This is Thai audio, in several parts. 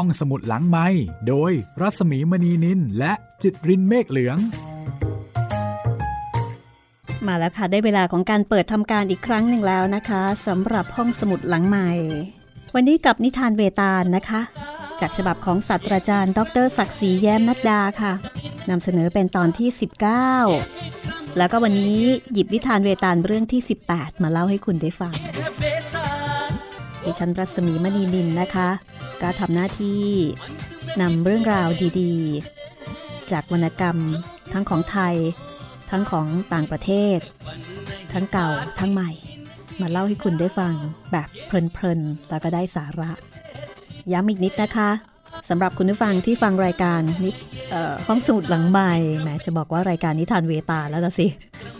ห้องสมุดหลังไม้โดยรัสมีมณีนินและจิตรินเมฆเหลือง มาแล้วค่ะ ได้เวลาของการเปิดทำการอีกครั้งหนึ่งแล้วนะคะสำหรับห้องสมุดหลังใหม่ วันนี้กับนิทานเวตาลนะคะ จากฉบับของศาสตราจารย์ ดรศักดิ์ศรีแย้มนัดดาค่ะนำเสนอเป็นตอนที่ 19 แล้วก็วันนี้หยิบนิทานเวตาลเรื่องที่ 18 มาเล่าให้คุณได้ฟัง ดิฉันรัศมีมณีนินนะคะ ก็ทำหน้าที่นำเรื่องราวดีๆ จากวรรณกรรม ทั้งของไทย ทั้งของต่างประเทศ ทั้งเก่าทั้งใหม่ มาเล่าให้คุณได้ฟังแบบเพลินๆแล้วก็ได้สาระ ย้ำอีกนิดนะคะสำหรับคุณผู้ฟังที่ฟังรายการนิห้องสมุดหลังใหม่แหมจะบอกว่ารายการนิทานเวตาแล้วละสิ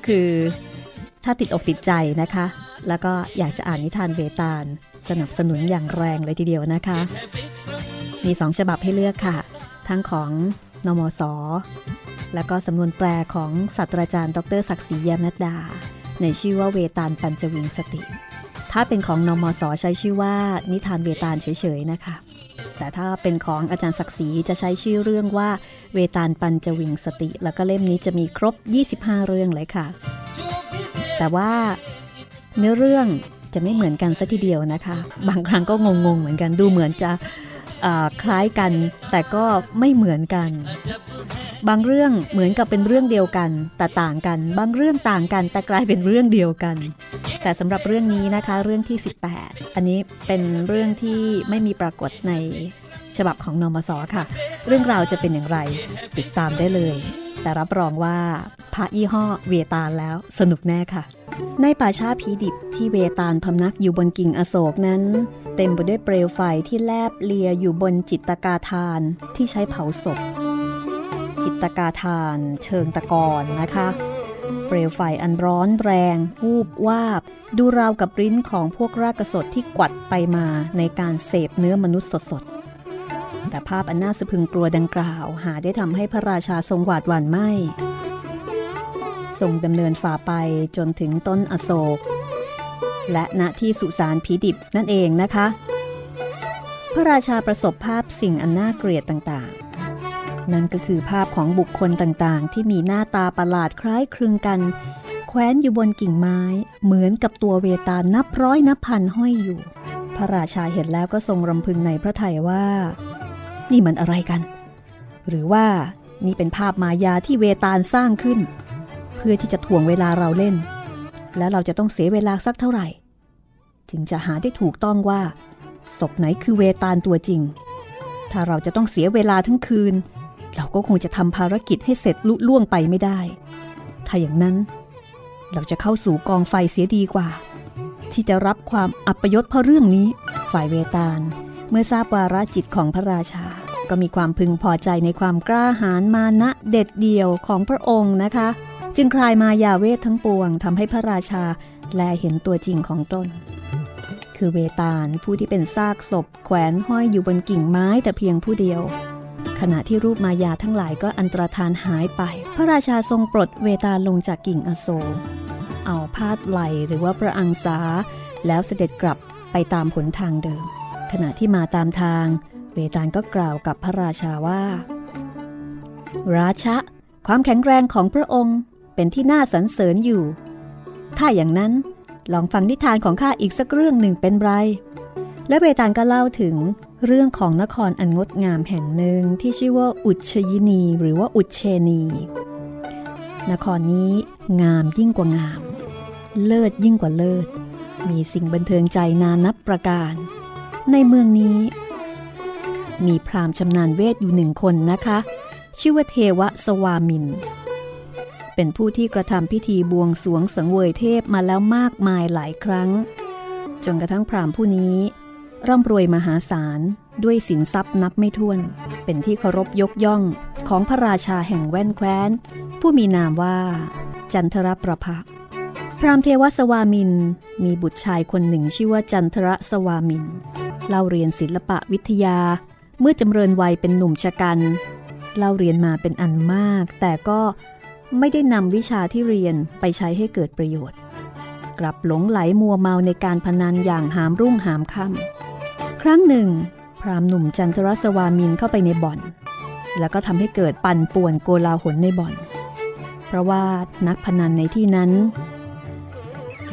คือถ้าติดอกติดใจนะคะ แล้วก็อยากจะอ่านนิทานเวตาล สนับสนุนอย่างแรงเลยทีเดียวนะคะ มีสองฉบับให้เลือกค่ะ ทั้งของนมส แล้วก็สำนวนแปลของศาสตราจารย์ ดรศักดิ์ศรีแยมนัดดา ในชื่อว่าเวตาลปัญจวิงสติ ถ้าเป็นของนมส ใช้ชื่อว่านิทานเวตาลเฉยๆนะคะ แต่ถ้าเป็นของอาจารย์ศักดิ์ศรีจะใช้ชื่อเรื่องว่าเวตาลปัญจวิงสติ แล้วก็เล่มนี้จะมีครบ 25 เรื่องเลยค่ะ แต่ว่า เนื้อเรื่องจะไม่เหมือนกันสัทีเดียวนะคะ บางครั้งก็งงๆเหมือนกันดูเหมือนจะคล้ายกัน แต่ก็ไม่เหมือนกัน บางเรื่องเหมือนกับเป็นเรื่องเดียวกันแต่ต่างกัน บางเรื่องต่างกัน แต่กลายเป็นเรื่องเดียวกัน แต่สำหรับเรื่องนี้นะคะเรื่องที่ 18 อันนี้เป็นเรื่องที่ไม่มีปรากฏในฉบับของนอมสค่ะ เรื่องราวจะเป็นอย่างไรติดตามได้เลย แต่รับรองว่าพระยี่ห้อเวตาลแล้วสนุกแน่ค่ะ ในป่าช้าผีดิบที่เวตาลพำนักอยู่บนกิ่งอโศกนั้น เต็มไปด้วยเปลวไฟที่แลบเลียอยู่บนจิตตกาทานที่ใช้เผาศพ จิตตกาทานเชิงตะกอนนะคะ เปลวไฟอันร้อนแรง วูบวาบ ดูราวกับริ้นของพวกรากสดที่กวัดไปมาในการเสพเนื้อมนุษย์สดๆ แต่ภาพอันน่าสะพึงกลัวดังกล่าว หาได้ทำให้พระราชาทรงหวาดหวั่นไม่ ทรงดำเนินฝ่าไปจนถึงต้นอโศก และณที่สุสานผีดิบนั่นเองนะคะ พระราชาประสบภาพสิ่งอันน่าเกลียดต่างๆ นั่นก็คือภาพของบุคคลต่างๆ ที่มีหน้าตาประหลาดคล้ายคลึงกันแคว้นอยู่บนกิ่งไม้ เหมือนกับตัวเวตาลนับร้อยนับพันห้อยอยู่พระราชาเห็นแล้วก็ทรงรำพึงในพระทัยว่า นี่มันอะไรกัน หรือว่านี่เป็นภาพมายาที่เวตาลสร้างขึ้น เพื่อที่จะถ่วงเวลาเราเล่น แล้วเราจะต้องเสียเวลาสักเท่าไหร่ ถึงจะหาได้ถูกต้องว่าศพไหนคือเวตาลตัวจริง ถ้าเราจะต้องเสียเวลาทั้งคืน เราก็คงจะทำภารกิจให้เสร็จลุล่วงไปไม่ได้ ถ้าอย่างนั้น เราจะเข้าสู่กองไฟเสียดีกว่า ที่จะรับความอัปยศเพราะเรื่องนี้ ฝ่ายเวตาล เมื่อทราบวาระจิตของพระราชา ก็มีความพึงพอใจในความกล้าหาญมานะเด็ดเดี่ยวของพระองค์นะคะ จึงคลายมายาเวททั้งปวงทำให้พระราชาแลเห็นตัวจริงของตน คือเวตาลผู้ที่เป็นซากศพ แขวนห้อยอยู่บนกิ่งไม้แต่เพียงผู้เดียว ขณะที่รูปมายาทั้งหลายก็อันตรธานหายไป พระราชาทรงปลดเวตาลลงจากกิ่งอโศกเอาพาดไหลหรือว่าประอังสาแล้วเสด็จกลับไปตามผลทางเดิม ขณะที่มาตามทาง เวตาลก็กล่าวกับพระราชาว่า ราชะ ความแข็งแรงของพระองค์เป็นที่น่าสรรเสริญอยู่ ถ้าอย่างนั้นลองฟังนิทานของข้าอีกสักเรื่องหนึ่งเป็นไร และเบตานก็เล่าถึงเรื่องของนครอันงดงามแห่งหนึ่งที่ชื่อว่าอุชยินี หรือว่าอุชเชนี นครนี้งามยิ่งกว่างาม เลิศยิ่งกว่าเลิศ มีสิ่งบันเทิงใจนานับประการ ในเมืองนี้ มีพราหมณ์ชำนาญเวทอยู่หนึ่งคนนะคะ ชื่อว่าเทวสวามิน เป็นผู้ที่กระทำพิธีบวงสวงสังเวยเทพมาแล้วมากมายหลายครั้ง จนกระทั่งพรามผู้นี้ร่ำรวยมหาศาลด้วยสินทรัพย์นับไม่ถ้วน เป็นที่เคารพยกย่องของพระราชาแห่งแว่นแคว้น ผู้มีนามว่า จันทรประภะพรามเทวสวามิน มีบุตรชายคนหนึ่งชื่อว่าจันทรสวามิน เล่าเรียนศิลปะวิทยา เมื่อจำเริญวัยเป็นหนุ่มชะกัน เล่าเรียนมาเป็นอันมาก แต่ก็ไม่ได้นำวิชาที่เรียนไปใช้ให้เกิดประโยชน์ กลับหลงไหลมัวเมาในการพนันอย่างหามรุ่งหามค่ำครั้งหนึ่ง พรามหนุ่มจันทรสวามินเข้าไปในบ่อน แล้วก็ทำให้เกิดปั่นป่วนโกลาหลในบ่อน เพราะว่านักพนันในที่นั้น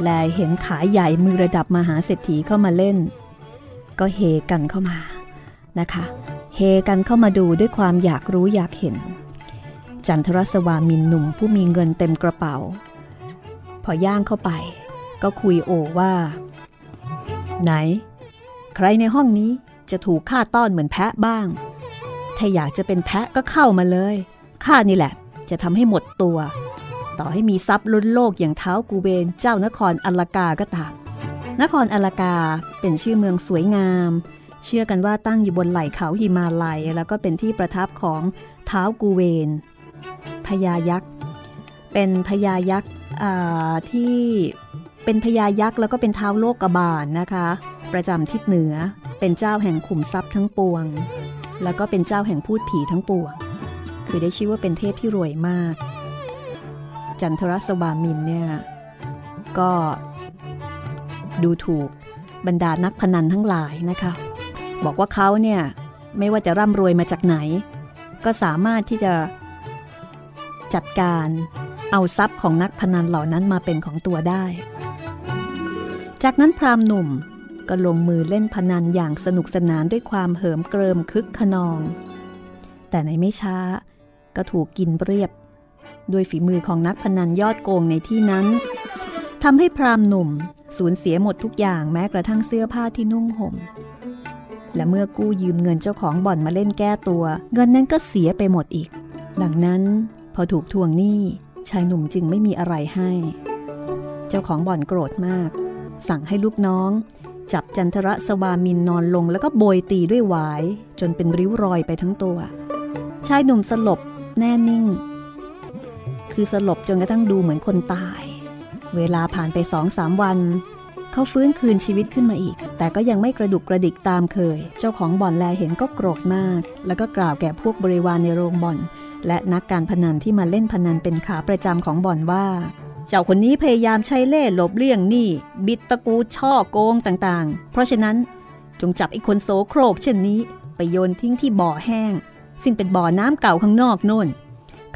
แลเห็นขาใหญ่มือระดับมหาเศรษฐีเข้ามาเล่น ก็เฮกันเข้ามานะคะ เฮกันเข้ามาดูด้วยความอยากรู้อยากเห็น จันทรสวามินหนุ่มผู้มีเงินเต็มกระเป๋า พอย่างเข้าไป ก็คุยโอว่า ไหน ใครในห้องนี้จะถูกฆ่าต้อนเหมือนแพะบ้าง ถ้าอยากจะเป็นแพะก็เข้ามาเลยข้านี่แหละ จะทำให้หมดตัว ต่อให้มีทรัพย์ล้นโลกอย่างเท้ากูเบนเจ้านครอลากาก็ตาม นครอลากาเป็นชื่อเมืองสวยงาม เชื่อกันว่าตั้งอยู่บนไหล่เขาหิมาลัย แล้วก็เป็นที่ประทับของเท้ากูเวนพญายักษ์ เป็นพญายักษ์ที่เป็นพญายักษ์แล้วก็เป็นเท้าโลกกบาลนนะคะ ประจำทิศเหนือเป็นเจ้าแห่งขุมทรัพย์ทั้งปวง แล้วก็เป็นเจ้าแห่งพูดผีทั้งปวง คือได้ชื่อว่าเป็นเทพที่รวยมาก จันทรสวามินเนี่ยก็ ดูถูกบรรดานักพนันทั้งหลายนะคะ บอกว่าเขาเนี่ยไม่ว่าจะร่ำรวยมาจากไหน ก็สามารถที่จะจัดการเอาทรัพย์ของนักพนันเหล่านั้นมาเป็นของตัวได้ จากนั้นพรามหนุ่มก็ลงมือเล่นพนันอย่างสนุกสนานด้วยความเหิมเกริมคึกขนอง แต่ในไม่ช้าก็ถูกกินเรียบ ด้วยฝีมือของนักพนันยอดโกงในที่นั้น ทำให้พรามหนุ่มสูญเสียหมดทุกอย่างแม้กระทั่งเสื้อผ้าที่นุ่งห่ม และเมื่อกู้ยืมเงินเจ้าของบ่อนมาเล่นแก้ตัว เงินนั้นก็เสียไปหมดอีก ดังนั้นพอถูกทวงหนี้ชายหนุ่มจึงไม่มีอะไรให้ เจ้าของบ่อนโกรธมาก สั่งให้ลูกน้อง จับจันทรสวามินนอนลงแล้วก็โบยตีด้วยหวาย จนเป็นริ้วรอยไปทั้งตัว ชายหนุ่มสลบแน่นิ่ง คือสลบจนกระทั่งดูเหมือนคนตาย เวลาผ่านไปสองสามวัน เขาฟื้นคืนชีวิตขึ้นมาอีก แต่ก็ยังไม่กระดุกกระดิกตามเคย เจ้าของบ่อนแลเห็นก็โกรธมาก แล้วก็กล่าวแก่พวกบริวารในโรงบ่อน และนักการพนันที่มาเล่นพนันเป็นขาประจำของบ่อนว่า เจ้าคนนี้พยายามใช้เล่ห์หลบเลี่ยงหนี้บิดตะกูช่อโกงต่างๆ เพราะฉะนั้นจงจับไอ้คนโสโครกเช่นนี้ ไปโยนทิ้งที่บ่อแห้ง ซึ่งเป็นบ่อน้ำเก่าข้างนอกโน่น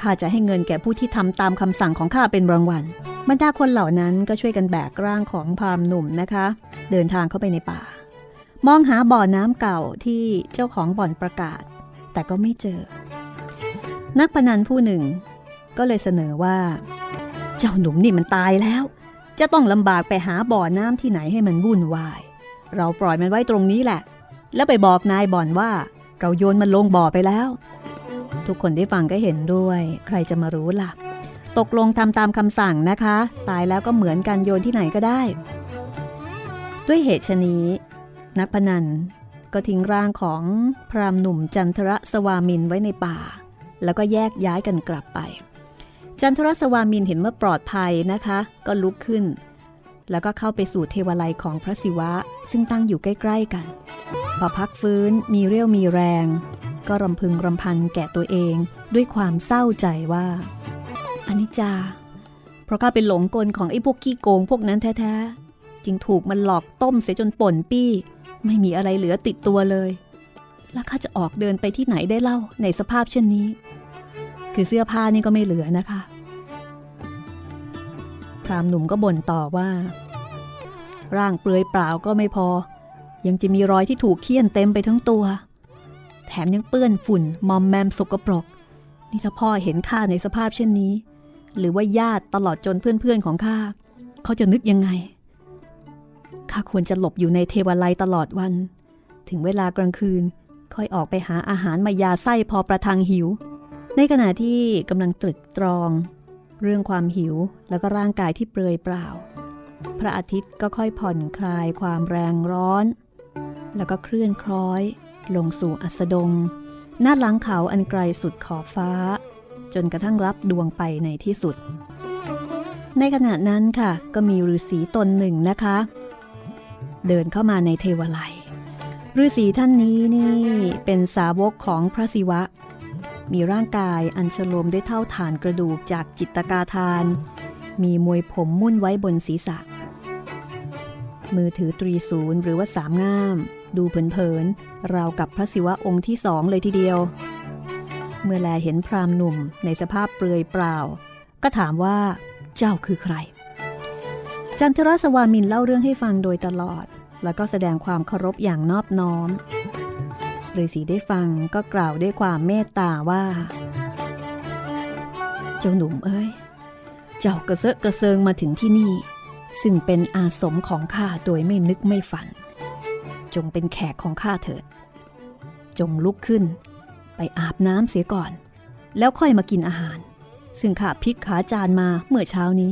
ข้าจะให้เงินแก่ผู้ที่ทำตามคำสั่งของข้าเป็นรางวัล บรรดาคนเหล่านั้นก็ช่วยกันแบกร่างของพรามหนุ่มนะคะ เดินทางเข้าไปในป่า มองหาบ่อน้ำเก่าที่เจ้าของบ่อนประกาศ แต่ก็ไม่เจอ นักพนันผู้หนึ่ง ก็เลยเสนอว่า เจ้าหนุ่มนี่มันตายแล้ว จะต้องลำบากไปหาบ่อน้ำที่ไหนให้มันวุ่นวาย เราปล่อยมันไว้ตรงนี้แหละ แล้วไปบอกนายบ่อนว่า เราโยนมันลงบ่อไปแล้ว ทุกคนได้ฟังก็เห็นด้วย ใครจะมารู้ล่ะ ตกลงทำตามคำสั่งนะคะ ตายแล้วก็เหมือนกันโยนที่ไหนก็ได้ ด้วยเหตุชนี้ นักพนันก็ทิ้งร่างของพรามหนุ่มจันทรสวามินไว้ในป่า แล้วก็แยกย้ายกันกลับไป จันทรสวามินเห็นเมื่อปลอดภัยนะคะ ก็ลุกขึ้น แล้วก็เข้าไปสู่เทวาลัยของพระศิวะ ซึ่งตั้งอยู่ใกล้ ๆ กันพอพักฟื้นมีเรี่ยวมีแรง ก็รำพึงรำพันแก่ตัวเองด้วยความเศร้าใจว่า อนิจจา เพราะข้าเป็นหลงกลของไอ้พวกขี้โกงพวกนั้นแท้ๆ จึงถูกมันหลอกต้มเสียจนป่นปี้ ไม่มีอะไรเหลือติดตัวเลย แล้วข้าจะออกเดินไปที่ไหนได้เล่าในสภาพเช่นนี้ คือเสื้อผ้านี่ก็ไม่เหลือนะคะ พรามหนุ่มก็บ่นต่อว่า ร่างเปลือยเปล่าก็ไม่พอ ยังจะมีรอยที่ถูกเคี่ยนเต็มไปทั้งตัว แถมยังเปื้อนฝุ่นมอมแมมสกปรกนี่ถ้าพ่อเห็นข้าในสภาพเช่นนี้ หรือว่าญาติตลอดจนเพื่อนๆของข้าเขาจะนึกยังไงข้าควรจะหลบอยู่ในเทวาลัยตลอดวัน ถึงเวลากลางคืนค่อยออกไปหาอาหารมายาไส้พอประทังหิว ในขณะที่กำลังตรึกตรอง เรื่องความหิวแล้วก็ร่างกายที่เปลือยเปล่า พระอาทิตย์ก็ค่อยผ่อนคลายความแรงร้อน แล้วก็เคลื่อนคล้อย ลงสู่อัสดง หน้าหลังเขาอันไกลสุดขอบฟ้า จนกระทั่งรับดวงไปในที่สุด ในขณะนั้นค่ะ ก็มีฤาษีตนหนึ่งนะคะ เดินเข้ามาในเทวไลฤาษีท่านนี้นี่เป็นสาวกของพระศิวะ มีร่างกายอันฉลมด้วยเท่าฐานกระดูกจากจิตตกาทาน มีมวยผมมุ่นไว้บนศีรษะ มือถือตรีศูนย์หรือว่าสามง่าม ดูเผินๆราวกับพระศิวะองค์ที่สองเลยทีเดียว เมื่อแลเห็นพรามหนุ่มในสภาพเปลือยเปล่า ก็ถามว่าเจ้าคือใคร จันทรสวามินเล่าเรื่องให้ฟังโดยตลอด แล้วก็แสดงความเคารพอย่างนอบน้อมฤาษีได้ฟังก็กล่าวด้วยความเมตตาว่า เจ้าหนุ่มเอ้ย เจ้ากระเซาะกระเซิงมาถึงที่นี่ ซึ่งเป็นอาสมของข้าโดยไม่นึกไม่ฝัน จงเป็นแขกของข้าเถิด จงลุกขึ้น ไปอาบน้ำเสียก่อน แล้วค่อยมากินอาหาร ซึ่งข้าพิกขาจานมาเมื่อเช้านี้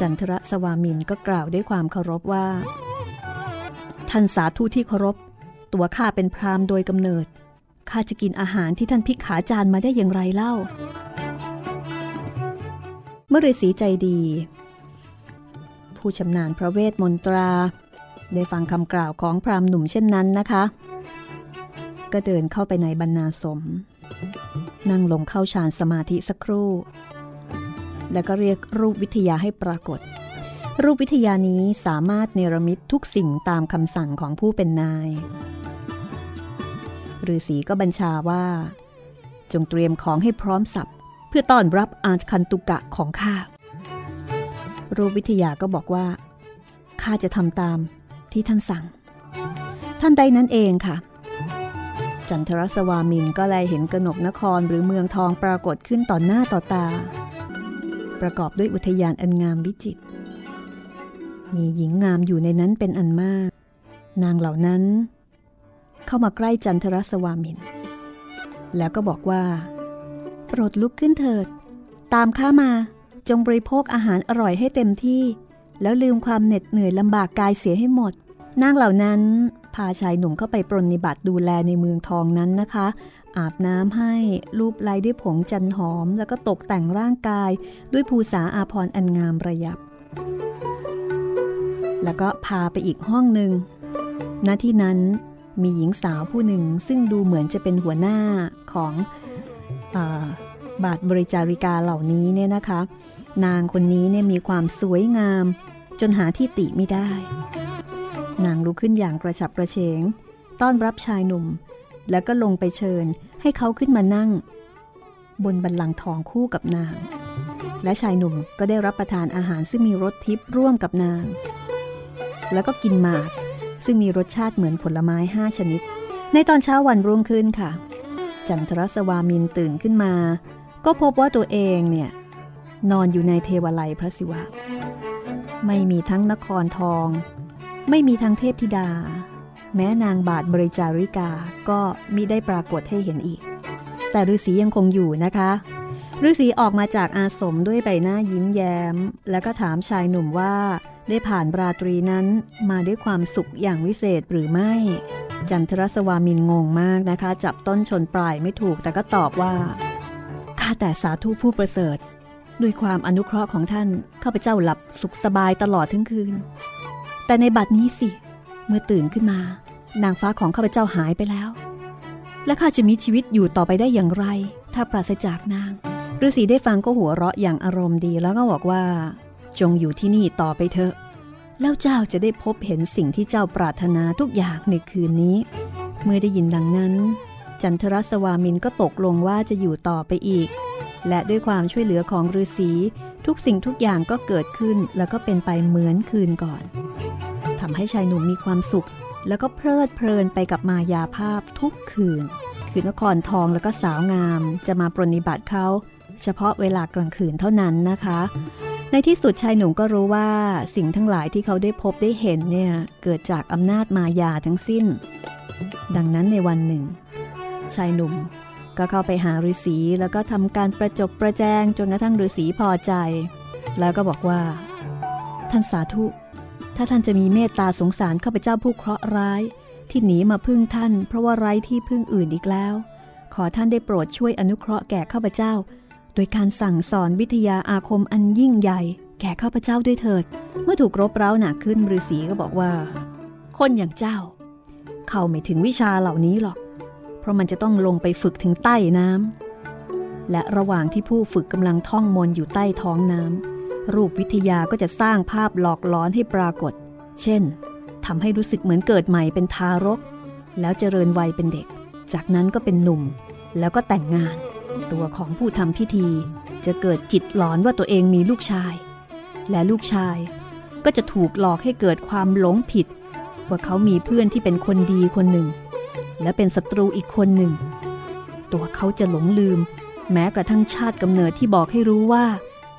จันทรสวามินก็กล่าวด้วยความเคารพว่า ท่านสาธุที่เคารพ ตัวข้าเป็นพราหมณ์โดยกำเนิดข้าจะกินอาหารที่ท่านพิกขาจานมาได้อย่างไรเล่า เมื่อฤาษีใจดี ผู้ชำนาญพระเวทมนตรา ได้ฟังคำกล่าวของพราหมณ์หนุ่มเช่นนั้นนะคะ ก็เดินเข้าไปในบรรณาสม นั่งลงเข้าฌานสมาธิสักครู่ แล้วก็เรียกรูปวิทยาให้ปรากฏ รูปวิทยานี้สามารถเนรมิตทุกสิ่งตามคำสั่งของผู้เป็นนายฤาษีก็บัญชาว่า จงเตรียมของให้พร้อมสับเพื่อต้อนรับอาคันตุกะของข้ารูปวิทยาก็บอกว่าข้าจะทำตามที่ท่านสั่ง ท่านใดนั้นเองค่ะ จันทรสวามินก็เลยเห็นกนกนครหรือเมืองทองปรากฏขึ้นต่อหน้าต่อตา ประกอบด้วยอุทยานอันงามวิจิตรมีหญิงงามอยู่ในนั้นเป็นอันมาก นางเหล่านั้น เข้ามาใกล้จันทรสวามิน แล้วก็บอกว่า โปรดลุกขึ้นเถิด ตามข้ามาจงบริโภคอาหารอร่อยให้เต็มที่ แล้วลืมความเหน็ดเหนื่อยลำบากกายเสียให้หมด นางเหล่านั้น พาชายหนุ่มเข้าไปปรนนิบัติดูแลในเมืองทองนั้นนะคะ อาบน้ำให้ลูบไล้ด้วยผงจันหอม แล้วก็ตกแต่งร่างกายด้วยภูษาอาพรอันงามระยับ แล้วก็พาไปอีกห้องหนึ่งณที่นั้นมีหญิงสาวผู้หนึ่งซึ่งดูเหมือนจะเป็นหัวหน้าของอบาทบริจาริกาเหล่านี้เนี่ยนะคะ นางคนนี้เนี่ยมีความสวยงาม จนหาที่ติไม่ได้ นางลุกขึ้นอย่างกระฉับกระเฉง ต้อนรับชายหนุ่ม แล้วก็ลงไปเชิญให้เขาขึ้นมานั่ง บนบันลังทองคู่กับนาง และชายหนุ่มก็ได้รับประทานอาหารซึ่งมีรสทิพย์ร่วมกับนาง แล้วก็กินหมากซึ่งมีรสชาติเหมือนผลไม้ห้าชนิด ในตอนเช้าวันรุ่งขึ้นค่ะ จันทรสวามินตื่นขึ้นมา ก็พบว่าตัวเองเนี่ยนอนอยู่ในเทวไลพระศิวะ ไม่มีทั้งนครทอง ไม่มีทั้งเทพธิดา แม้นางบาทบริจาริกาก็มิได้ปรากฏให้เห็นอีก แต่ฤาษียังคงอยู่นะคะฤาษีออกมาจากอาสมด้วยใบหน้ายิ้มแย้ม แล้วก็ถามชายหนุ่มว่าได้ผ่านราตรีนั้นมาด้วยความสุขอย่างวิเศษหรือไม่ จันทรสวามินงงมากนะคะ จับต้นชนปลายไม่ถูกแต่ก็ตอบว่าข้าแต่สาธุผู้ประเสริฐ ด้วยความอนุเคราะห์ของท่านข้าพเจ้าหลับสุขสบายตลอดทั้งคืน แต่ในบัดนี้สิ เมื่อตื่นขึ้นมา นางฟ้าของข้าพเจ้าหายไปแล้ว และข้าจะมีชีวิตอยู่ต่อไปได้อย่างไร ถ้าปราศจากนางฤาษีได้ฟังก็หัวเราะอย่างอารมณ์ดีแล้วก็บอกว่า จงอยู่ที่นี่ต่อไปเถอะ แล้วเจ้าจะได้พบเห็นสิ่งที่เจ้าปรารถนาทุกอย่างในคืนนี้ เมื่อได้ยินดังนั้น จันทรสวามินก็ตกลงว่าจะอยู่ต่อไปอีก และด้วยความช่วยเหลือของฤาษีทุกสิ่งทุกอย่างก็เกิดขึ้นแล้วก็เป็นไปเหมือนคืนก่อน ทำให้ชายหนุ่มมีความสุข แล้วก็เพลิดเพลินไปกับมายาภาพทุกคืน คือนครทองแล้วก็สาวงาม จะมาปรนิบัติเขาเฉพาะเวลากลางคืนเท่านั้นนะคะ ในที่สุดชายหนุ่มก็รู้ว่าสิ่งทั้งหลายที่เขาได้พบได้เห็นเนี่ยเกิดจากอำนาจมายาทั้งสิ้น ดังนั้นในวันหนึ่ง ชายหนุ่มก็เข้าไปหาฤาษีแล้วก็ทำการประจบประแจงจนกระทั่งฤาษีพอใจ แล้วก็บอกว่า ท่านสาธุ ถ้าท่านจะมีเมตตาสงสารข้าพเจ้าผู้เคราะห์ร้าย ที่หนีมาพึ่งท่าน เพราะว่าไร้ที่พึ่งอื่นอีกแล้ว ขอท่านได้โปรดช่วยอนุเคราะห์แก่ข้าพเจ้า โดยการสั่งสอนวิทยาอาคมอันยิ่งใหญ่ แก่ข้าพเจ้าด้วยเถิด เมื่อถูกรบเร้าหนักขึ้นฤาษีก็บอกว่า คนอย่างเจ้า เข้าไม่ถึงวิชาเหล่านี้หรอก เพราะมันจะต้องลงไปฝึกถึงใต้น้ำและระหว่างที่ผู้ฝึกกำลังท่องมนอยู่ใต้ท้องน้ำ รูปวิทยาก็จะสร้างภาพหลอกล้อนให้ปรากฏ เช่นทำให้รู้สึกเหมือนเกิดใหม่เป็นทารก แล้วเจริญวัยเป็นเด็ก จากนั้นก็เป็นหนุ่ม แล้วก็แต่งงาน ตัวของผู้ทำพิธี จะเกิดจิตหลอนว่าตัวเองมีลูกชาย และลูกชายก็จะถูกหลอกให้เกิดความหลงผิด ว่าเขามีเพื่อนที่เป็นคนดีคนหนึ่ง และเป็นศัตรูอีกคนหนึ่ง ตัวเขาจะหลงลืม แม้กระทั่งชาติกำเนิดที่บอกให้รู้ว่า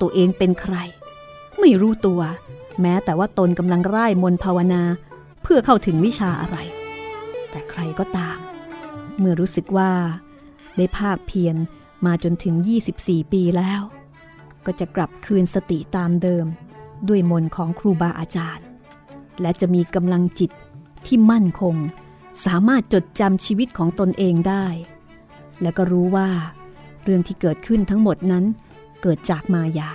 ตัวเองเป็นใคร ไม่รู้ตัว แม้แต่ว่าตนกำลังร่ายมนภาวนา เพื่อเข้าถึงวิชาอะไร แต่ใครก็ตาม เมื่อรู้สึกว่า ได้ภาคเพียรมาจนถึง 24 ปีแล้ว ก็จะกลับคืนสติตามเดิม ด้วยมนของครูบาอาจารย์ และจะมีกำลังจิตที่มั่นคง สามารถจดจำชีวิตของตนเองได้ และก็รู้ว่า เรื่องที่เกิดขึ้นทั้งหมดนั้น เกิดจากมายา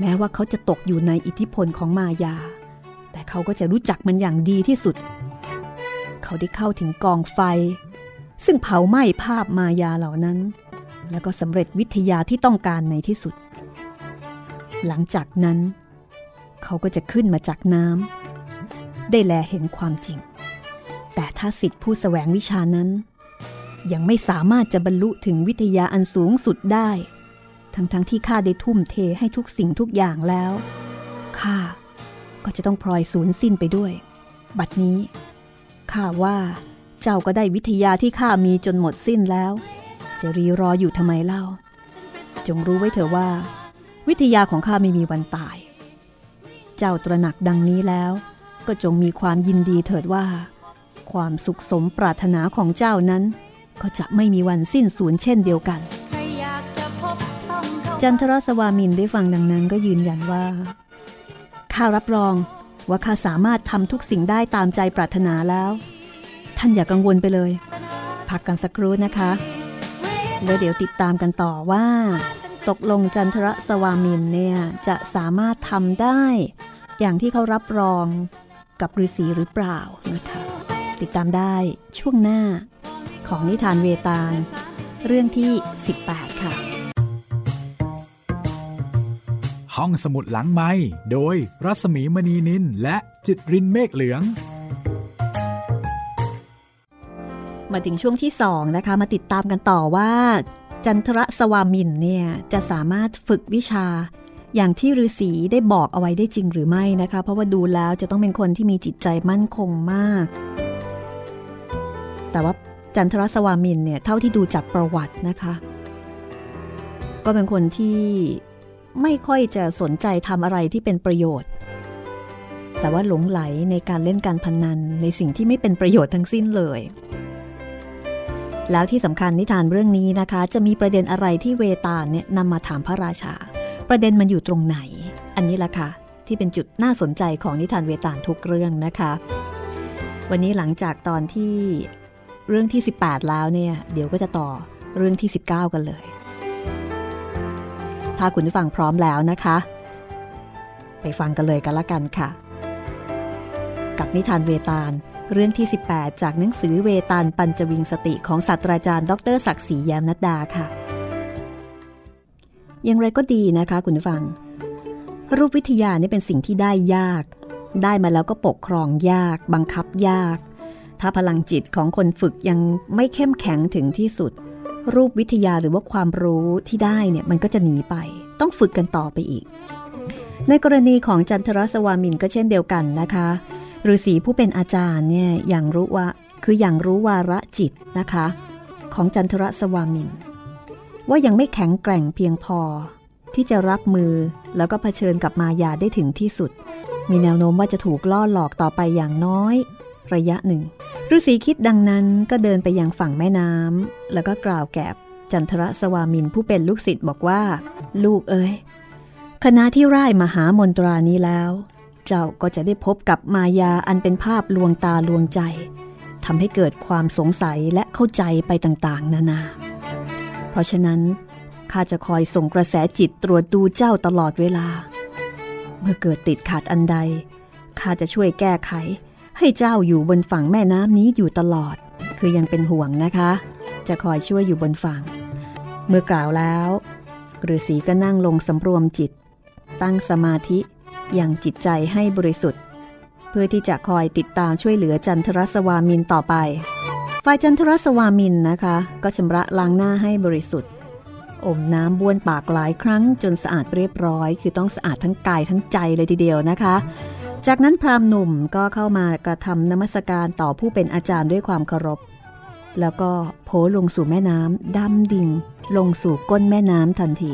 แม้ว่าเขาจะตกอยู่ในอิทธิพลของมายา แต่เขาก็จะรู้จักมันอย่างดีที่สุด เขาได้เข้าถึงกองไฟ ซึ่งเผาไหม้ภาพมายาเหล่านั้น แล้วก็สำเร็จวิทยาที่ต้องการในที่สุด หลังจากนั้น เขาก็จะขึ้นมาจากน้ำได้แลเห็นความจริง แต่ถ้าสิทธิผู้สแสวงวิชานั้นยังไม่สามารถจะบรรลุถึงวิทยาอันสูงสุดได้ ทั้งๆทที่ข้าได้ทุ่มเทให้ทุกสิ่งทุกอย่างแล้วข้าก็จะต้องพลอยสูญสิ้นไปด้วย บัดนี้ข้าว่าเจ้าก็ได้วิทยาที่ข้ามีจนหมดสิ้นแล้ว จะรีรออยู่ทำไมเล่า จงรู้ไว้เถอะว่า วิทยาของข้าไม่มีวันตาย เจ้าตระหนักดังนี้แล้ว ก็จงมีความยินดีเถิดว่า ความสุขสมปรารถนาของเจ้านั้น ก็จะไม่มีวันสิ้นสูญเช่นเดียวกัน จันทรสวามินได้ฟังดังนั้นก็ยืนยันว่า ข้ารับรองว่าข้าสามารถทำทุกสิ่งได้ตามใจปรารถนาแล้ว ท่านอย่ากกังวลไปเลย พักกันสักครู่นะคะ แล้วเดี๋ยวติดตามกันต่อว่า ตกลงจันทรสวามินเนี่ยจะสามารถทำได้ อย่างที่เขารับรองกับฤาษีหรือเปล่านะคะ ติดตามได้ช่วงหน้าของนิทานเวตาล เรื่องที่ 18 ค่ะ ห้องสมุดหลังไม้โดยรัสมีมณีนินและจิตรินเมฆเหลือง มาถึงช่วงที่2นะคะ มาติดตามกันต่อว่า จันทรสวามินเนี่ยจะสามารถฝึกวิชาอย่างที่ฤาษีได้บอกเอาไว้ได้จริงหรือไม่นะคะ เพราะว่าดูแล้วจะต้องเป็นคนที่มีจิตใจมั่นคงมาก แต่ว่าจันทรสวามินเนี่ยเท่าที่ดูจากประวัตินะคะ ก็เป็นคนที่ ไม่ค่อยจะสนใจทำอะไรที่เป็นประโยชน์ แต่ว่าหลงไหลในการเล่นการพนนันในสิ่งที่ไม่เป็นประโยชน์ทั้งสิ้นเลย แล้วที่สำคัญนิทานเรื่องนี้นะคะ จะมีประเด็นอะไรที่เวตาลเนี่ยนำมาถามพระราชา ประเด็นมันอยู่ตรงไหน อันนี้ละค่ะที่เป็นจุดน่าสนใจของนิทานเวตาลทุกเรื่องนะคะ วันนี้หลังจากตอนที่เรื่องที่ 18 แล้วเนี่ย เดี๋ยวก็จะต่อเรื่องที่ 19 กันเลย ถ้าคุณผู้ฟังพร้อมแล้วนะคะ ไปฟังกันเลยกันละกันค่ะ กับนิทานเวตาล เรื่องที่ 18 จากหนังสือเวตาลปัญจวิงสติของศาสตราจารย์ ดรศักดิ์ศรีแย้มนัดดาค่ะ อย่างไรก็ดีนะคะ คุณผู้ฟัง รูปวิทยานี่เป็นสิ่งที่ได้ยาก ได้มาแล้วก็ปกครองยาก บังคับยาก ถ้าพลังจิตของคนฝึกยังไม่เข้มแข็งถึงที่สุด รูปวิทยาหรือว่าความรู้ที่ได้เนี่ยมันก็จะหนีไป ต้องฝึกกันต่อไปอีก ในกรณีของจันทรสวามินก็เช่นเดียวกันนะคะฤาษีผู้เป็นอาจารย์เนี่ยอย่างรู้ว่าคืออย่างรู้วาระจิตนะคะ ของจันทรสวามิน ว่ายังไม่แข็งแกร่งเพียงพอ ที่จะรับมือแล้วก็เผชิญกับมายาได้ถึงที่สุด มีแนวโน้มว่าจะถูกล่อหลอกต่อไปอย่างน้อย ระยะหนึ่งฤาษีคิดดังนั้นก็เดินไปยังฝั่งแม่น้ำแล้วก็กล่าวแก่จันทรสวามินผู้เป็นลูกศิษย์บอกว่า ลูกเอ้ยคณะที่ร่ายมหามนตรานี้แล้ว เจ้าก็จะได้พบกับมายาอันเป็นภาพลวงตาลวงใจทำให้เกิดความสงสัยและเข้าใจไปต่างๆ นานา เพราะฉะนั้นข้าจะคอยส่งกระแสจิตตรวจดูเจ้าตลอดเวลา เมื่อเกิดติดขัดอันใดข้าจะช่วยแก้ไข ให้เจ้าอยู่บนฝั่งแม่น้ำนี้อยู่ตลอด คือยังเป็นห่วงนะคะ จะคอยช่วยอยู่บนฝั่ง เมื่อกล่าวแล้วฤาษีก็นั่งลงสำรวมจิต ตั้งสมาธิอย่างจิตใจให้บริสุทธิ์ เพื่อที่จะคอยติดตามช่วยเหลือจันทรสวามินต่อไป ฝ่ายจันทรสวามินนะคะ ก็ชำระล้างหน้าให้บริสุทธิ์อมน้ำบ้วนปากหลายครั้งจนสะอาดเรียบร้อย คือต้องสะอาดทั้งกายทั้งใจเลยทีเดียวนะคะ จากนั้นพราหมณ์หนุ่มก็เข้ามากระทำนมัสการต่อผู้เป็นอาจารย์ด้วยความเคารพ แล้วก็โผลงสู่แม่น้ำดำดิ่ง ลงสู่ก้นแม่น้ำทันที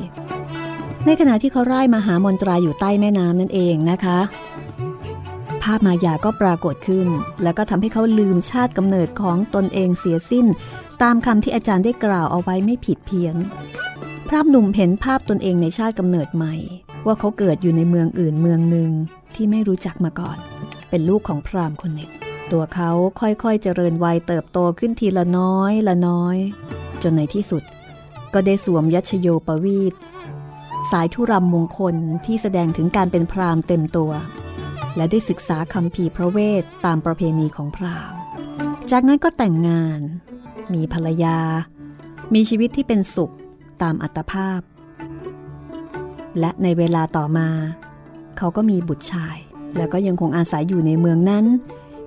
ในขณะที่เขาไร้มหามนตราอยู่ใต้แม่น้ำนั่นเองนะคะ ภาพมายาก็ปรากฏขึ้น แล้วก็ทำให้เขาลืมชาติกำเนิดของตนเองเสียสิ้น ตามคำที่อาจารย์ได้กล่าวเอาไว้ไม่ผิดเพี้ยน พระหนุ่มเห็นภาพตนเองในชาติกำเนิดใหม่ ว่าเขาเกิดอยู่ในเมืองอื่นเมืองหนึ่ง ที่ไม่รู้จักมาก่อน เป็นลูกของพราหมณ์คนหนึ่ง ตัวเขาค่อยๆเจริญวัยเติบโตขึ้นทีละน้อยละน้อย จนในที่สุด ก็ได้สวมยัชโยปวีตสายทุรำมงคลที่แสดงถึงการเป็นพราหมณ์เต็มตัว และได้ศึกษาคำพีพระเวทตามประเพณีของพราหมณ์ จากนั้นก็แต่งงาน มีภรรยา มีชีวิตที่เป็นสุขตามอัตภาพ และในเวลาต่อมา เขาก็มีบุตรชาย แล้วก็ยังคงอาศัยอยู่ในเมืองนั้น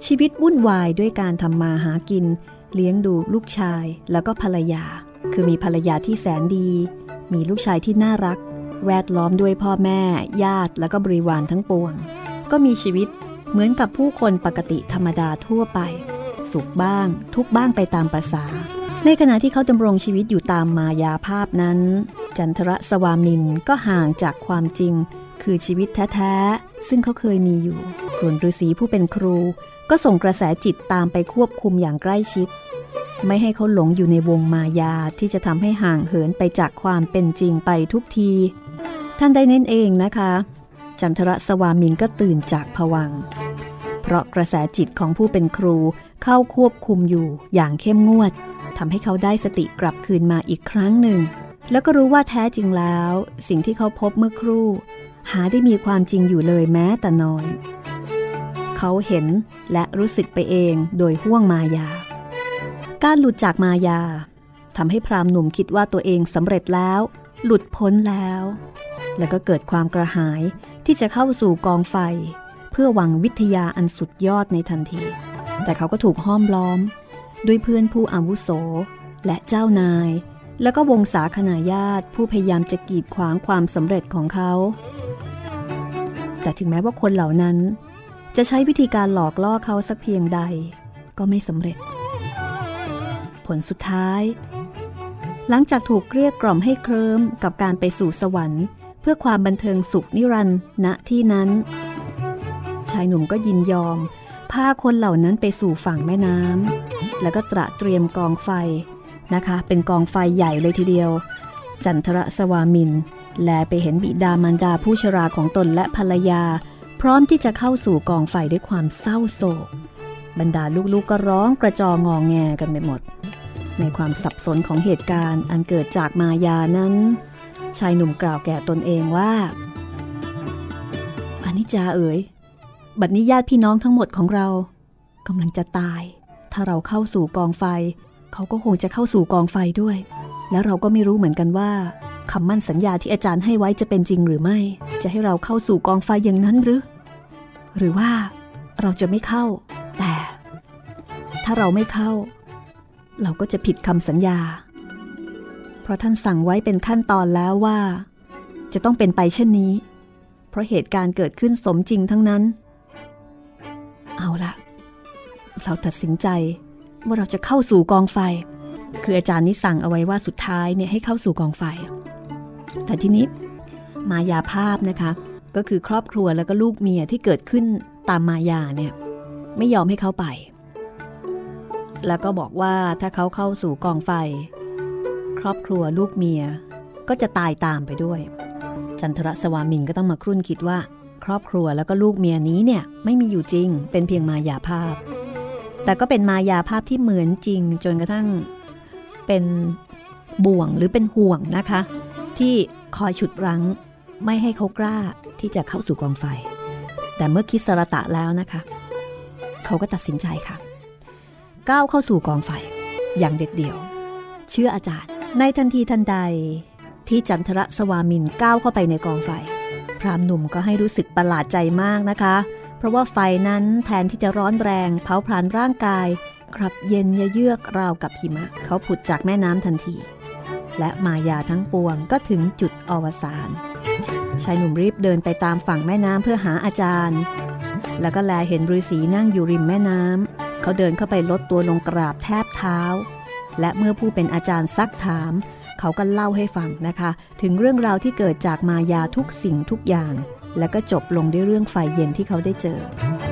ชีวิตวุ่นวายด้วยการทำมาหากิน เลี้ยงดูลูกชายแล้วก็ภรรยา คือมีภรรยาที่แสนดี มีลูกชายที่น่ารัก แวดล้อมด้วยพ่อแม่ ญาติแล้วก็บริวารทั้งปวง ก็มีชีวิตเหมือนกับผู้คนปกติธรรมดาทั่วไป สุขบ้าง ทุกบ้างไปตามประษาในขณะที่เขาดำรงชีวิตอยู่ตามมายาภาพนั้น จันทรสวามินก็ห่างจากความจริง คือชีวิตแท้ๆ ซึ่งเขาเคยมีอยู่ ส่วนฤาษีผู้เป็นครู ก็ส่งกระแสจิตตามไปควบคุมอย่างใกล้ชิด ไม่ให้เขาหลงอยู่ในวงมายาที่จะทำให้ห่างเหินไปจากความเป็นจริงไปทุกที ท่านได้เน้นเองนะคะ จันทรสวามินก็ตื่นจากผวัง เพราะกระแสจิตของผู้เป็นครูเข้าควบคุมอยู่อย่างเข้มงวดทำให้เขาได้สติกลับคืนมาอีกครั้งหนึ่งแล้วก็รู้ว่าแท้จริงแล้ว สิ่งที่เขาพบเมื่อครู่ หาได้มีความจริงอยู่เลยแม้แต่น้อย เขาเห็นและรู้สึกไปเองโดยห่วงมายา การหลุดจากมายาทำให้พรามหนุ่มคิดว่าตัวเองสำเร็จแล้ว หลุดพ้นแล้ว แล้วก็เกิดความกระหายที่จะเข้าสู่กองไฟ เพื่อหวังวิทยาอันสุดยอดในทันที แต่เขาก็ถูกห้อมล้อม ด้วยเพื่อนผู้อาวุโส และเจ้านาย แล้วก็วงศาคณาญาติผู้พยายามจะกีดขวางความสำเร็จของเขา แต่ถึงแม้ว่าคนเหล่านั้น จะใช้วิธีการหลอกล่อเขาสักเพียงใด ก็ไม่สำเร็จ ผลสุดท้าย หลังจากถูกเกลี้ยกล่อมให้เคลิ้มกับการไปสู่สวรรค์ เพื่อความบันเทิงสุขนิรันดร์ณที่นั้น ชายหนุ่มก็ยินยอมพาคนเหล่านั้นไปสู่ฝั่งแม่น้ำแล้วก็ตระเตรียมกองไฟนะคะ เป็นกองไฟใหญ่เลยทีเดียว จันทรสวามิน แลไปเห็นบิดามารดาผู้ชราของตนและภรรยา พร้อมที่จะเข้าสู่กองไฟด้วยความเศร้าโศก บรรดาลูกๆก็ร้องกระจององแงกันไปหมด ในความสับสนของเหตุการณ์อันเกิดจากมายานั้น ชายหนุ่มกล่าวแก่ตนเองว่าอนิจจาเอ๋ย บัดนี้ญาติพี่น้องทั้งหมดของเรากำลังจะตาย ถ้าเราเข้าสู่กองไฟ เขาก็คงจะเข้าสู่กองไฟด้วย แล้วเราก็ไม่รู้เหมือนกันว่า คำมั่นสัญญาที่อาจารย์ให้ไว้จะเป็นจริงหรือไม่ จะให้เราเข้าสู่กองไฟอย่างนั้นหรือ หรือว่าเราจะไม่เข้า แต่ ถ้าเราไม่เข้า เราก็จะผิดคำสัญญา เพราะท่านสั่งไว้เป็นขั้นตอนแล้วว่า จะต้องเป็นไปเช่นนี้ เพราะเหตุการณ์เกิดขึ้นสมจริงทั้งนั้น เอาละเราตัดสินใจว่าเราจะเข้าสู่กองไฟ คืออาจารย์นี่สั่งเอาไว้ว่าสุดท้ายเนี่ยให้เข้าสู่กองไฟ แต่ทีนี้มายาภาพนะคะ ก็คือครอบครัวแล้วก็ลูกเมียที่เกิดขึ้นตามมายาเนี่ยไม่ยอมให้เขาไป แล้วก็บอกว่าถ้าเขาเข้าสู่กองไฟ ครอบครัวลูกเมียก็จะตายตามไปด้วย จันทรสวามินก็ต้องมาครุ่นคิดว่า ครอบครัวแล้วก็ลูกเมียนี้เนี่ยไม่มีอยู่จริง เป็นเพียงมายาภาพ แต่ก็เป็นมายาภาพที่เหมือนจริงจนกระทั่งเป็นบ่วงหรือเป็นห่วงนะคะ ที่คอยฉุดรั้ง ไม่ให้เขากล้าที่จะเข้าสู่กองไฟ แต่เมื่อคิดสรตะแล้วนะคะ เขาก็ตัดสินใจค่ะ ก้าวเข้าสู่กองไฟ อย่างเด็ดเดี่ยว เชื่ออาจารย์ ในทันทีทันใดที่จันทรสวามินก้าวเข้าไปในกองไฟ พรามหนุ่มก็ให้รู้สึกประหลาดใจมากนะคะ เพราะว่าไฟนั้นแทนที่จะร้อนแรงเผาผลาญร่างกายกลับเย็นเยือกราวกับหิมะ เขาผุดจากแม่น้ำทันที และมายาทั้งปวงก็ถึงจุดอวสานชายหนุ่มรีบเดินไปตามฝั่งแม่น้ำเพื่อหาอาจารย์ แล้วก็แลเห็นฤาษีนั่งอยู่ริมแม่น้ำเขาเดินเข้าไปลดตัวลงกราบแทบเท้า และเมื่อผู้เป็นอาจารย์ซักถาม เขาก็เล่าให้ฟังนะคะ ถึงเรื่องราวที่เกิดจากมายาทุกสิ่งทุกอย่าง แล้วก็จบลงด้วยเรื่องไฟเย็นที่เขาได้เจอ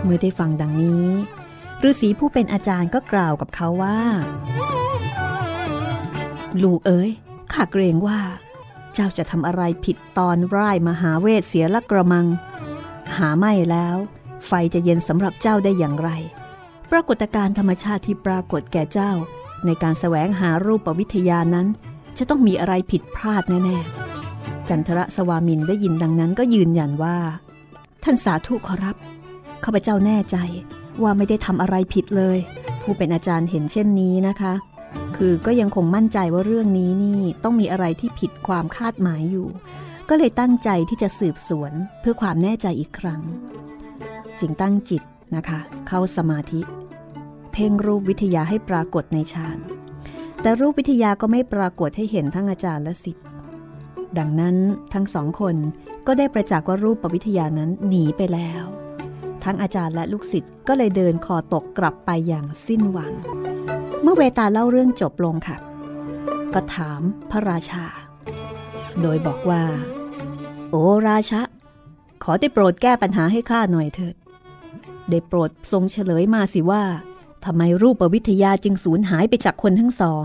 เมื่อได้ฟังดังนี้ฤาษีผู้เป็นอาจารย์ก็กล่าวกับเขาว่า ลูกเอ๋ย ข้าเกรงว่า เจ้าจะทำอะไรผิดตอนร่ายมหาเวทเสียละกระมัง หาไม่แล้ว ไฟจะเย็นสำหรับเจ้าได้อย่างไร ปรากฏการธรรมชาติที่ปรากฏแก่เจ้า ในการแสวงหารูปวิทยานั้น จะต้องมีอะไรผิดพลาดแน่ๆ จันทรสวามินได้ยินดังนั้นก็ยืนยันว่า ท่านสาธุขอรับข้าพเจ้าแน่ใจว่าไม่ได้ทำอะไรผิดเลย ผู้เป็นอาจารย์เห็นเช่นนี้นะคะ คือก็ยังคงมั่นใจว่าเรื่องนี้นี่ต้องมีอะไรที่ผิดความคาดหมายอยู่ ก็เลยตั้งใจที่จะสืบสวนเพื่อความแน่ใจอีกครั้ง จึงตั้งจิตนะคะ เข้าสมาธิ เพ่งรูปวิทยาให้ปรากฏในฌานแต่รูปวิทยาก็ไม่ปรากฏให้เห็นทั้งอาจารย์และสิทธิ์ดังนั้นทั้งสองคนก็ได้ประจักษ์ว่ารูปปวิทยานั้นหนีไปแล้ว ทั้งอาจารย์และลูกศิษย์ก็เลยเดินคอตกกลับไปอย่างสิ้นหวัง เมื่อเวตาเล่าเรื่องจบลงค่ะ ก็ถามพระราชา โดยบอกว่า โอ้ราชะ ขอได้โปรดแก้ปัญหาให้ข้าหน่อยเถิด ได้โปรดทรงเฉลยมาสิว่าทำไมรูปวิทยาจึงสูญหายไปจากคนทั้งสอง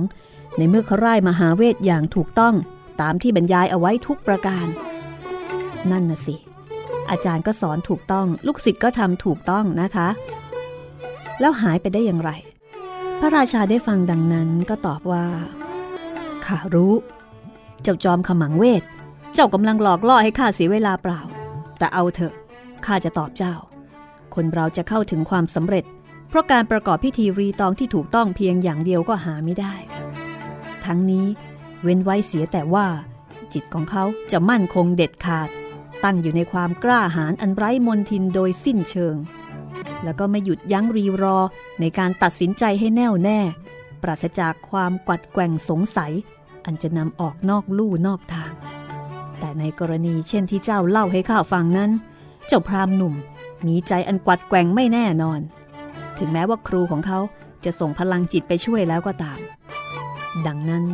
ในเมื่อเขาร่มหาเวทอย่างถูกต้องตามที่บรรยายเอาไว้ทุกประการ นั่นน่ะสิ อาจารย์ก็สอนถูกต้อง ลูกศิษย์ก็ทำถูกต้องนะคะ แล้วหายไปได้อย่างไร พระราชาได้ฟังดังนั้นก็ตอบว่าข้ารู้ เจ้าจอมขมังเวท เจ้ากำลังหลอกล่อให้ข้าเสียเวลาเปล่า แต่เอาเถอะข้าจะตอบเจ้า คนเราจะเข้าถึงความสำเร็จ เพราะการประกอบพิธีรีตองที่ถูกต้องเพียงอย่างเดียวก็หาไม่ได้ ทั้งนี้เว้นไว้เสียแต่ว่า จิตของเขาจะมั่นคงเด็ดขาด ตั้งอยู่ในความกล้าหาญอันไร้มนทินโดยสิ้นเชิง แล้วก็ไม่หยุดยั้งรีรอในการตัดสินใจให้แน่วแน่ ปราศจากความกัดแกว่งสงสัย อันจะนำออกนอกลู่นอกทาง แต่ในกรณีเช่นที่เจ้าเล่าให้ข้าฟังนั้น เจ้าพรามหนุ่มมีใจอันกัดแกว่งไม่แน่นอน ถึงแม้ว่าครูของเขาจะส่งพลังจิตไปช่วยแล้วก็ตาม ดังนั้น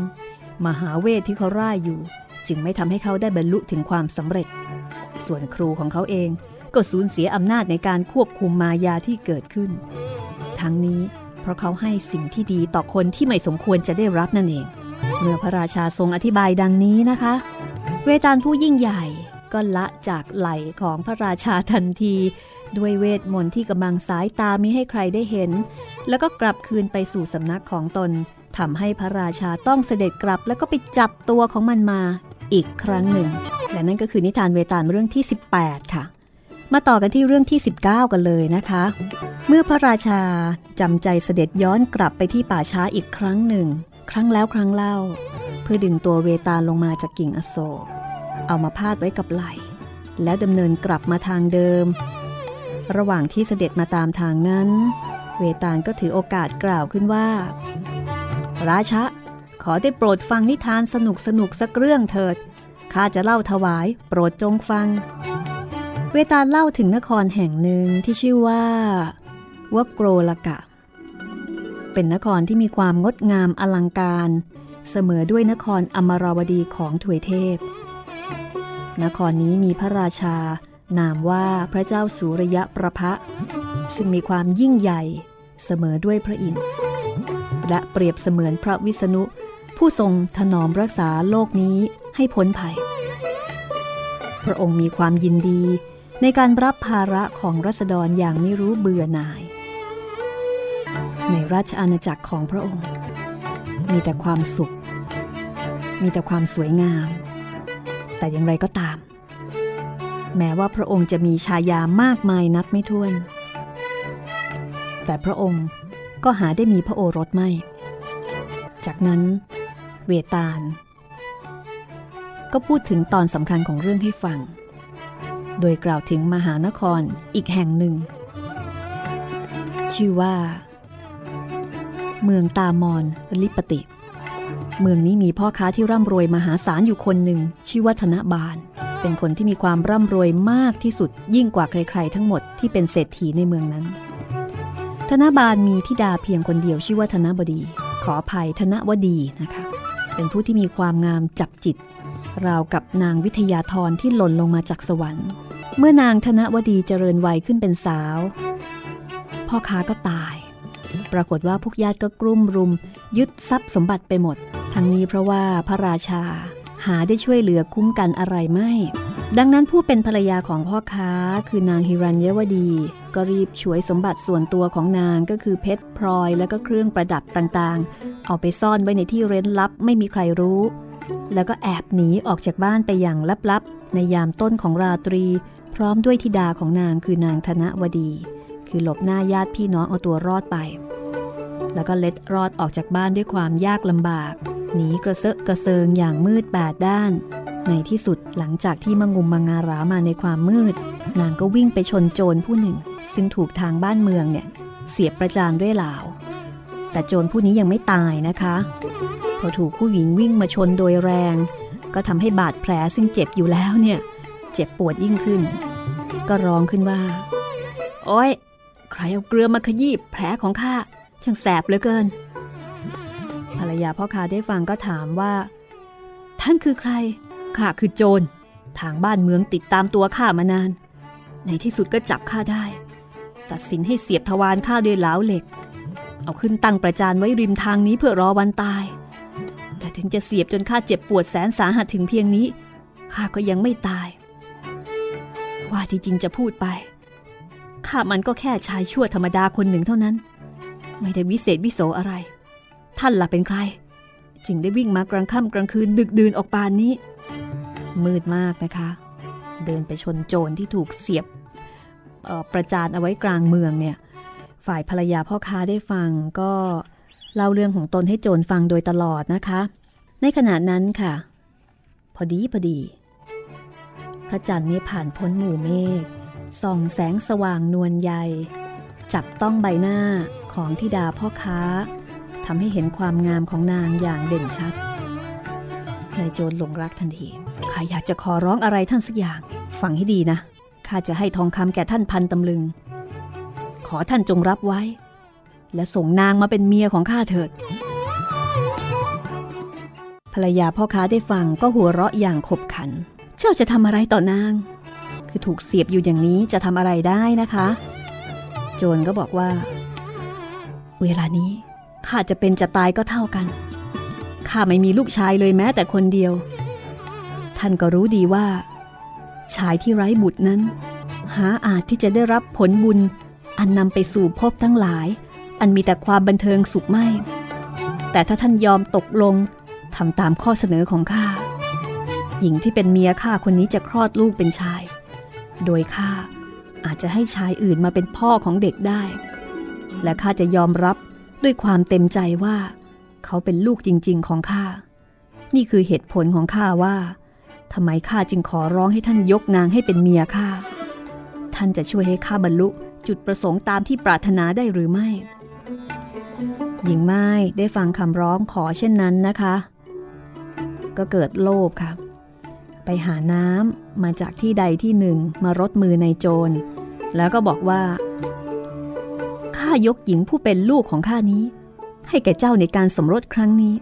มหาเวทที่เขาร่ายอยู่ จึงไม่ทำให้เขาได้บรรลุถึงความสำเร็จ ส่วนครูของเขาเอง ก็สูญเสียอำนาจในการควบคุมมายาที่เกิดขึ้น ทั้งนี้เพราะเขาให้สิ่งที่ดีต่อคนที่ไม่สมควรจะได้รับนั่นเอง เมื่อพระราชาทรงอธิบายดังนี้นะคะ เวตาลผู้ยิ่งใหญ่ก็ละจากไหลของพระราชาทันที ด้วยเวทมนต์ที่กำลังสายตามิให้ใครได้เห็น แล้วก็กลับคืนไปสู่สำนักของตนทำให้พระราชาต้องเสด็จกลับแล้วก็ไปจับตัวของมันมาอีกครั้งหนึ่ง และนั่นก็คือนิทานเวตาลเรื่องที่ 18 ค่ะ มาต่อกันที่เรื่องที่ 19 กันเลยนะคะ เมื่อพระราชาจำใจเสด็จย้อนกลับไปที่ป่าช้าอีกครั้งหนึ่ง ครั้งแล้วครั้งเล่า เพื่อดึงตัวเวตาลลงมาจากกิ่งอโศก เอามาพาดไว้กับไหลแล้วดำเนินกลับมาทางเดิม ระหว่างที่เสด็จมาตามทางนั้น เวตาลก็ถือโอกาสกล่าวขึ้นว่า ราชาขอได้โปรดฟังนิทานสนุกสนุกสักเรื่องเถิดข้าจะเล่าถวาย โปรดจงฟัง เวตาเล่าถึงนครแห่งหนึ่งที่ชื่อว่าวัโกรลกะ เป็นนครที่มีความงดงามอลังการ เสมอด้วยนครอมราวดีของถวยเทพ นครนี้มีพระราชา นามว่าพระเจ้าสุริยะประพะ ซึ่งมีความยิ่งใหญ่เสมอด้วยพระอินทร์และเปรียบเสมือนพระวิษณุ ผู้ทรงถนอมรักษาโลกนี้ให้พ้นภัย พระองค์มีความยินดี ในการรับภาระของรัษฎรอย่างไม่รู้เบื่อหน่าย ในราชอาณาจักรของพระองค์ มีแต่ความสุข มีแต่ความสวยงาม แต่อย่างไรก็ตาม แม้ว่าพระองค์จะมีชายามากมายนับไม่ถ้วน แต่พระองค์ก็หาได้มีพระโอรสไม่ จากนั้นเวตาล ก็พูดถึงตอนสำคัญของเรื่องให้ฟัง โดยกล่าวถึงมหานครอีกแห่งหนึ่ง ชื่อว่า เมืองตามอนลิปติ เมืองนี้มีพ่อค้าที่ร่ำรวยมหาศาลอยู่คนหนึ่ง ชื่อว่าธนบาล เป็นคนที่มีความร่ำรวยมากที่สุดยิ่งกว่าใครๆ ทั้งหมดที่เป็นเศรษฐีในเมืองนั้น ธนบาลมีทิดาเพียงคนเดียวชื่อว่าธนบดี ขออภัยธนวดีนะคะ เป็นผู้ที่มีความงามจับจิตราวกับนางวิทยาธรที่หล่นลงมาจากสวรรค์ เมื่อนางธนวดีเจริญวัยขึ้นเป็นสาว พ่อค้าก็ตาย ปรากฏว่าพวกญาติก็กลุ่มรุม ยึดทรัพย์สมบัติไปหมด ทั้งนี้เพราะว่าพระราชาหาได้ช่วยเหลือคุ้มกันอะไรไม่ ดังนั้นผู้เป็นภรรยาของพ่อค้าคือนางฮิรัญยวดี ก็รีบช่วยสมบัติส่วนตัวของนางก็คือเพชรพลอยและก็เครื่องประดับต่างๆ เอาไปซ่อนไว้ในที่เร้นลับไม่มีใครรู้ แล้วก็แอบหนีออกจากบ้านไปอย่างลับๆ ในยามต้นของราตรี พร้อมด้วยธิดาของนางคือนางธนวดี คือหลบหน้าญาติพี่น้องเอาตัวรอดไป แล้วก็เล็ดรอดออกจากบ้านด้วยความยากลำบาก หนีกระเซาะกระเซิงอย่างมืดแปดด้าน ในที่สุดหลังจากที่มางุมมางารามาในความมืด นางก็วิ่งไปชนโจรผู้หนึ่ง ซึ่งถูกทางบ้านเมืองเนี่ยเสียบประจานด้วยเหลาแต่โจรผู้นี้ยังไม่ตายนะคะ พอถูกผู้หญิงวิ่งมาชนโดยแรง ก็ทำให้บาดแผลซึ่งเจ็บอยู่แล้วเนี่ย เจ็บปวดยิ่งขึ้น ก็ร้องขึ้นว่า โอ้ยใครเอาเกลือมาขยี้แผลของข้าช่างแสบเหลือเกิน ภรรยาพ่อค้าได้ฟังก็ถามว่า ท่านคือใครข้าคือโจร ทางบ้านเมืองติดตามตัวข้ามานาน ในที่สุดก็จับข้าได้ ตัดสินให้เสียบทวารข้าด้วยเหลาเหล็ก เอาขึ้นตั้งประจานไว้ริมทางนี้เพื่อรอวันตาย แต่ถึงจะเสียบจนข้าเจ็บปวดแสนสาหัสถึงเพียงนี้ข้าก็ยังไม่ตาย ว่าที่จริงจะพูดไปข้ามันก็แค่ชายชั่วธรรมดาคนหนึ่งเท่านั้น ไม่ได้วิเศษวิโสอะไร ท่านล่ะเป็นใคร จึงได้วิ่งมากลางค่ำกลางคืนดึกดื่นออกปานนี้ มืดมากนะคะ เดินไปชนโจรที่ถูกเสียบประจานเอาไว้กลางเมืองเนี่ย ฝ่ายภรรยาพ่อค้าได้ฟังก็เล่าเรื่องของตนให้โจรฟังโดยตลอดนะคะ ในขณะนั้นค่ะ พอดีพอดี พระจันทร์นี่ผ่านพ้นหมู่เมฆส่องแสงสว่างนวลใยจับต้องใบหน้าของทิดาพ่อค้าทำให้เห็นความงามของนางอย่างเด่นชัดนายโจรหลงรักทันทีข้าอยากจะขอร้องอะไรท่านสักอย่าง ฟังให้ดีนะข้าจะให้ทองคำแก่ท่านพันตำลึง ขอท่านจงรับไว้ และส่งนางมาเป็นเมียของข้าเถิด ภรรยาพ่อค้าได้ฟังก็หัวเราะอย่างขบขัน เจ้าจะทำอะไรต่อนาง คือถูกเสียบอยู่อย่างนี้จะทำอะไรได้นะคะ โจรก็บอกว่า เวลานี้ข้าจะเป็นจะตายก็เท่ากันข้าไม่มีลูกชายเลยแม้แต่คนเดียว ท่านก็รู้ดีว่า ชายที่ไร้บุตรนั้น หาอาจที่จะได้รับผลบุญ อันนำไปสู่ภพทั้งหลาย อันมีแต่ความบันเทิงสุขไม่ แต่ถ้าท่านยอมตกลงทำตามข้อเสนอของข้า หญิงที่เป็นเมียข้าคนนี้จะคลอดลูกเป็นชาย โดยข้าอาจจะให้ชายอื่นมาเป็นพ่อของเด็กได้ และข้าจะยอมรับด้วยความเต็มใจว่า เขาเป็นลูกจริง ๆ ของข้า นี่คือเหตุผลของข้าว่าทำไมข้าจึงขอร้องให้ท่านยกนางให้เป็นเมียข้า ท่านจะช่วยให้ข้าบรรลุจุดประสงค์ตามที่ปรารถนาได้หรือไม่ หญิงไม้ได้ฟังคำร้องขอเช่นนั้นนะคะ ก็เกิดโลภค่ะ ไปหาน้ำมาจากที่ใดที่หนึ่งมารดมือในโจร แล้วก็บอกว่า ข้ายกหญิงผู้เป็นลูกของข้านี้ ให้แก่เจ้าในการสมรสครั้งนี้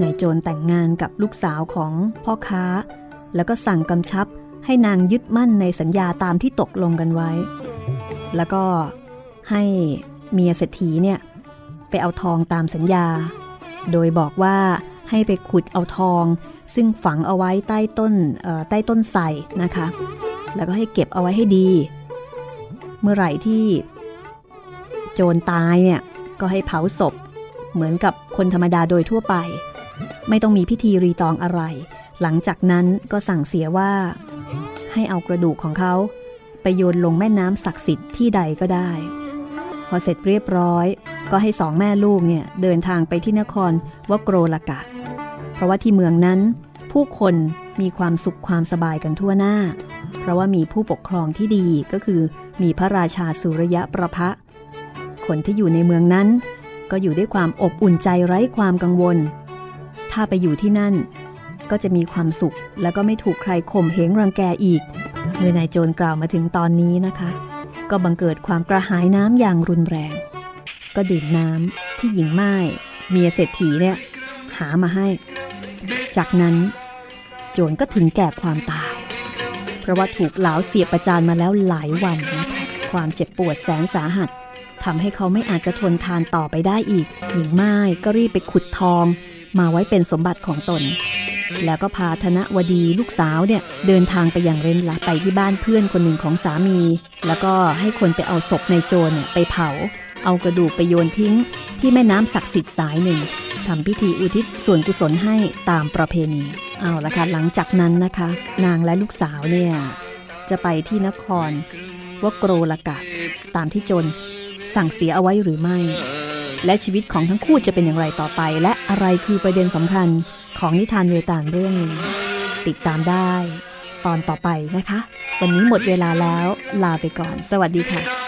นายโจรแต่งงานกับลูกสาวของพ่อค้า แล้วก็สั่งกำชับให้นางยึดมั่นในสัญญาตามที่ตกลงกันไว้ แล้วก็ให้เมียเศรษฐีเนี่ยไปเอาทองตามสัญญา โดยบอกว่าให้ไปขุดเอาทอง ซึ่งฝังเอาไว้ใต้ต้นใต้ต้นไทรนะคะ แล้วก็ให้เก็บเอาไว้ให้ดี เมื่อไหร่ที่โจรตายเนี่ยก็ให้เผาศพ เหมือนกับคนธรรมดาโดยทั่วไป ไม่ต้องมีพิธีรีตองอะไร หลังจากนั้นก็สั่งเสียว่า ให้เอากระดูกของเขาไปโยนลงแม่น้ำศักดิ์สิทธิ์ที่ใดก็ได้ พอเสร็จเรียบร้อย ก็ให้สองแม่ลูกเนี่ยเดินทางไปที่นครวโกรลกะ เพราะว่าที่เมืองนั้น ผู้คนมีความสุขความสบายกันทั่วหน้า เพราะว่ามีผู้ปกครองที่ดีก็คือมีพระราชาสุริยะประพะ คนที่อยู่ในเมืองนั้น ก็อยู่ด้วยความอบอุ่นใจไร้ความกังวล ถ้าไปอยู่ที่นั่น ก็จะมีความสุขแล้วก็ไม่ถูกใครข่มเหงรังแกอีก เมื่อนายโจรกล่าวมาถึงตอนนี้นะคะ ก็บังเกิดความกระหายน้ำอย่างรุนแรง ก็ดื่มน้ำที่หญิงไม้เมียเศรษฐีเนี่ยหามาให้ จากนั้น โจรก็ถึงแก่ความตาย เพราะว่าถูกเหลาเสียบประจานมาแล้วหลายวันนะคะความเจ็บปวดแสนสาหัสทำให้เขาไม่อาจจะทนทานต่อไปได้อีก หญิงไม้ก็รีบไปขุดทอง มาไว้เป็นสมบัติของตน แล้วก็พาธนวดีลูกสาวเนี่ยเดินทางไปอย่างเร้นลับไปที่บ้านเพื่อนคนหนึ่งของสามี แล้วก็ให้คนไปเอาศพในโจรเนี่ยไปเผา เอากระดูกไปโยนทิ้ง ที่แม่น้ำศักดิ์สิทธิ์สายหนึ่ง ทำพิธีอุทิศส่วนกุศลให้ตามประเพณี เอาละค่ะหลังจากนั้นนะคะ นางและลูกสาวเนี่ย จะไปที่นครว่าโกรลกะ ตามที่จรสั่งเสียเอาไว้หรือไม่ และชีวิตของทั้งคู่จะเป็นอย่างไรต่อไป และอะไรคือประเด็นสำคัญของนิทานเวตาลเรื่องนี้ ติดตามได้ตอนต่อไปนะคะ วันนี้หมดเวลาแล้วลาไปก่อน สวัสดีค่ะ